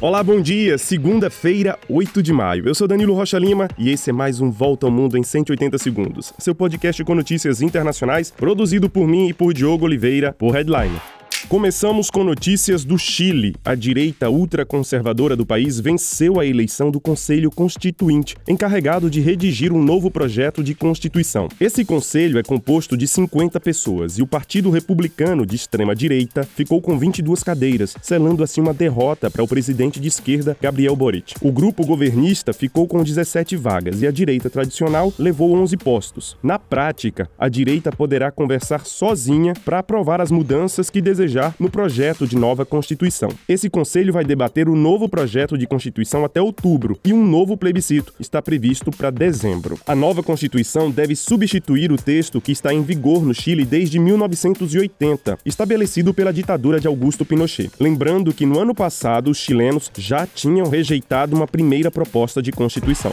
Olá, bom dia. Segunda-feira, 8 de maio. Eu sou Danilo Rocha Lima e esse é mais um Volta ao Mundo em 180 segundos. Seu podcast com notícias internacionais, produzido por mim e por Diogo Oliveira, por Headline. Começamos com notícias do Chile. A direita ultraconservadora do país venceu a eleição do Conselho Constituinte, encarregado de redigir um novo projeto de constituição. Esse conselho é composto de 50 pessoas e o Partido Republicano de extrema direita ficou com 22 cadeiras, selando assim uma derrota para o presidente de esquerda, Gabriel Boric. O grupo governista ficou com 17 vagas e a direita tradicional levou 11 postos. Na prática, a direita poderá conversar sozinha para aprovar as mudanças que desejar no projeto de nova Constituição. Esse conselho vai debater o novo projeto de Constituição até outubro e um novo plebiscito está previsto para dezembro. A nova Constituição deve substituir o texto que está em vigor no Chile desde 1980, estabelecido pela ditadura de Augusto Pinochet. Lembrando que no ano passado os chilenos já tinham rejeitado uma primeira proposta de Constituição.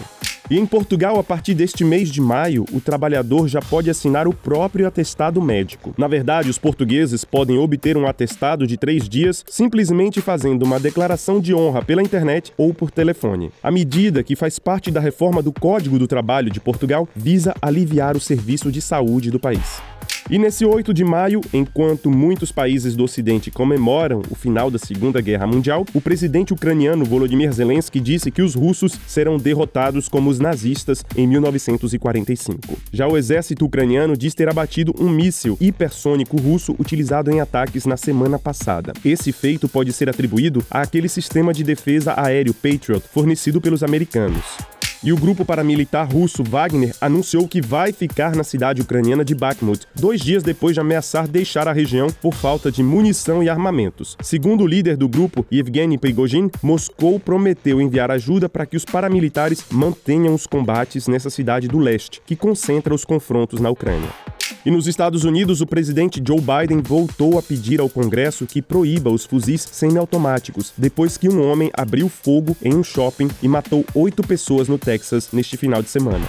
E em Portugal, a partir deste mês de maio, o trabalhador já pode assinar o próprio atestado médico. Na verdade, os portugueses podem obter um atestado de três dias simplesmente fazendo uma declaração de honra pela internet ou por telefone. A medida, que faz parte da reforma do Código do Trabalho de Portugal, visa aliviar o serviço de saúde do país. E nesse 8 de maio, enquanto muitos países do Ocidente comemoram o final da Segunda Guerra Mundial, o presidente ucraniano Volodymyr Zelensky disse que os russos serão derrotados como os nazistas em 1945. Já o exército ucraniano diz ter abatido um míssil hipersônico russo utilizado em ataques na semana passada. Esse feito pode ser atribuído àquele sistema de defesa aéreo Patriot fornecido pelos americanos. E o grupo paramilitar russo Wagner anunciou que vai ficar na cidade ucraniana de Bakhmut, dois dias depois de ameaçar deixar a região por falta de munição e armamentos. Segundo o líder do grupo, Yevgeny Prigozhin, Moscou prometeu enviar ajuda para que os paramilitares mantenham os combates nessa cidade do leste, que concentra os confrontos na Ucrânia. E nos Estados Unidos, o presidente Joe Biden voltou a pedir ao Congresso que proíba os fuzis semiautomáticos, depois que um homem abriu fogo em um shopping e matou oito pessoas no Texas neste final de semana.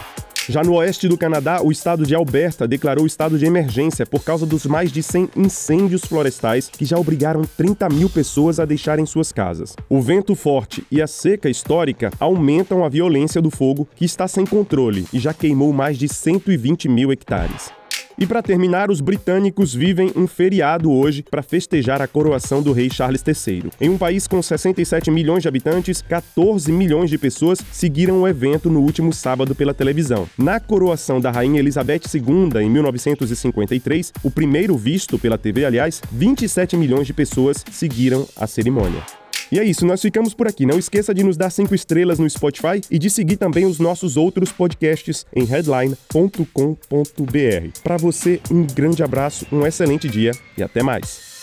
Já no oeste do Canadá, o estado de Alberta declarou estado de emergência por causa dos mais de 100 incêndios florestais que já obrigaram 30 mil pessoas a deixarem suas casas. O vento forte e a seca histórica aumentam a violência do fogo, que está sem controle e já queimou mais de 120 mil hectares. E para terminar, os britânicos vivem um feriado hoje para festejar a coroação do rei Charles III. Em um país com 67 milhões de habitantes, 14 milhões de pessoas seguiram o evento no último sábado pela televisão. Na coroação da rainha Elizabeth II em 1953, o primeiro visto pela TV, aliás, 27 milhões de pessoas seguiram a cerimônia. E é isso, nós ficamos por aqui. Não esqueça de nos dar cinco estrelas no Spotify e de seguir também os nossos outros podcasts em headline.com.br. Para você, um grande abraço, um excelente dia e até mais.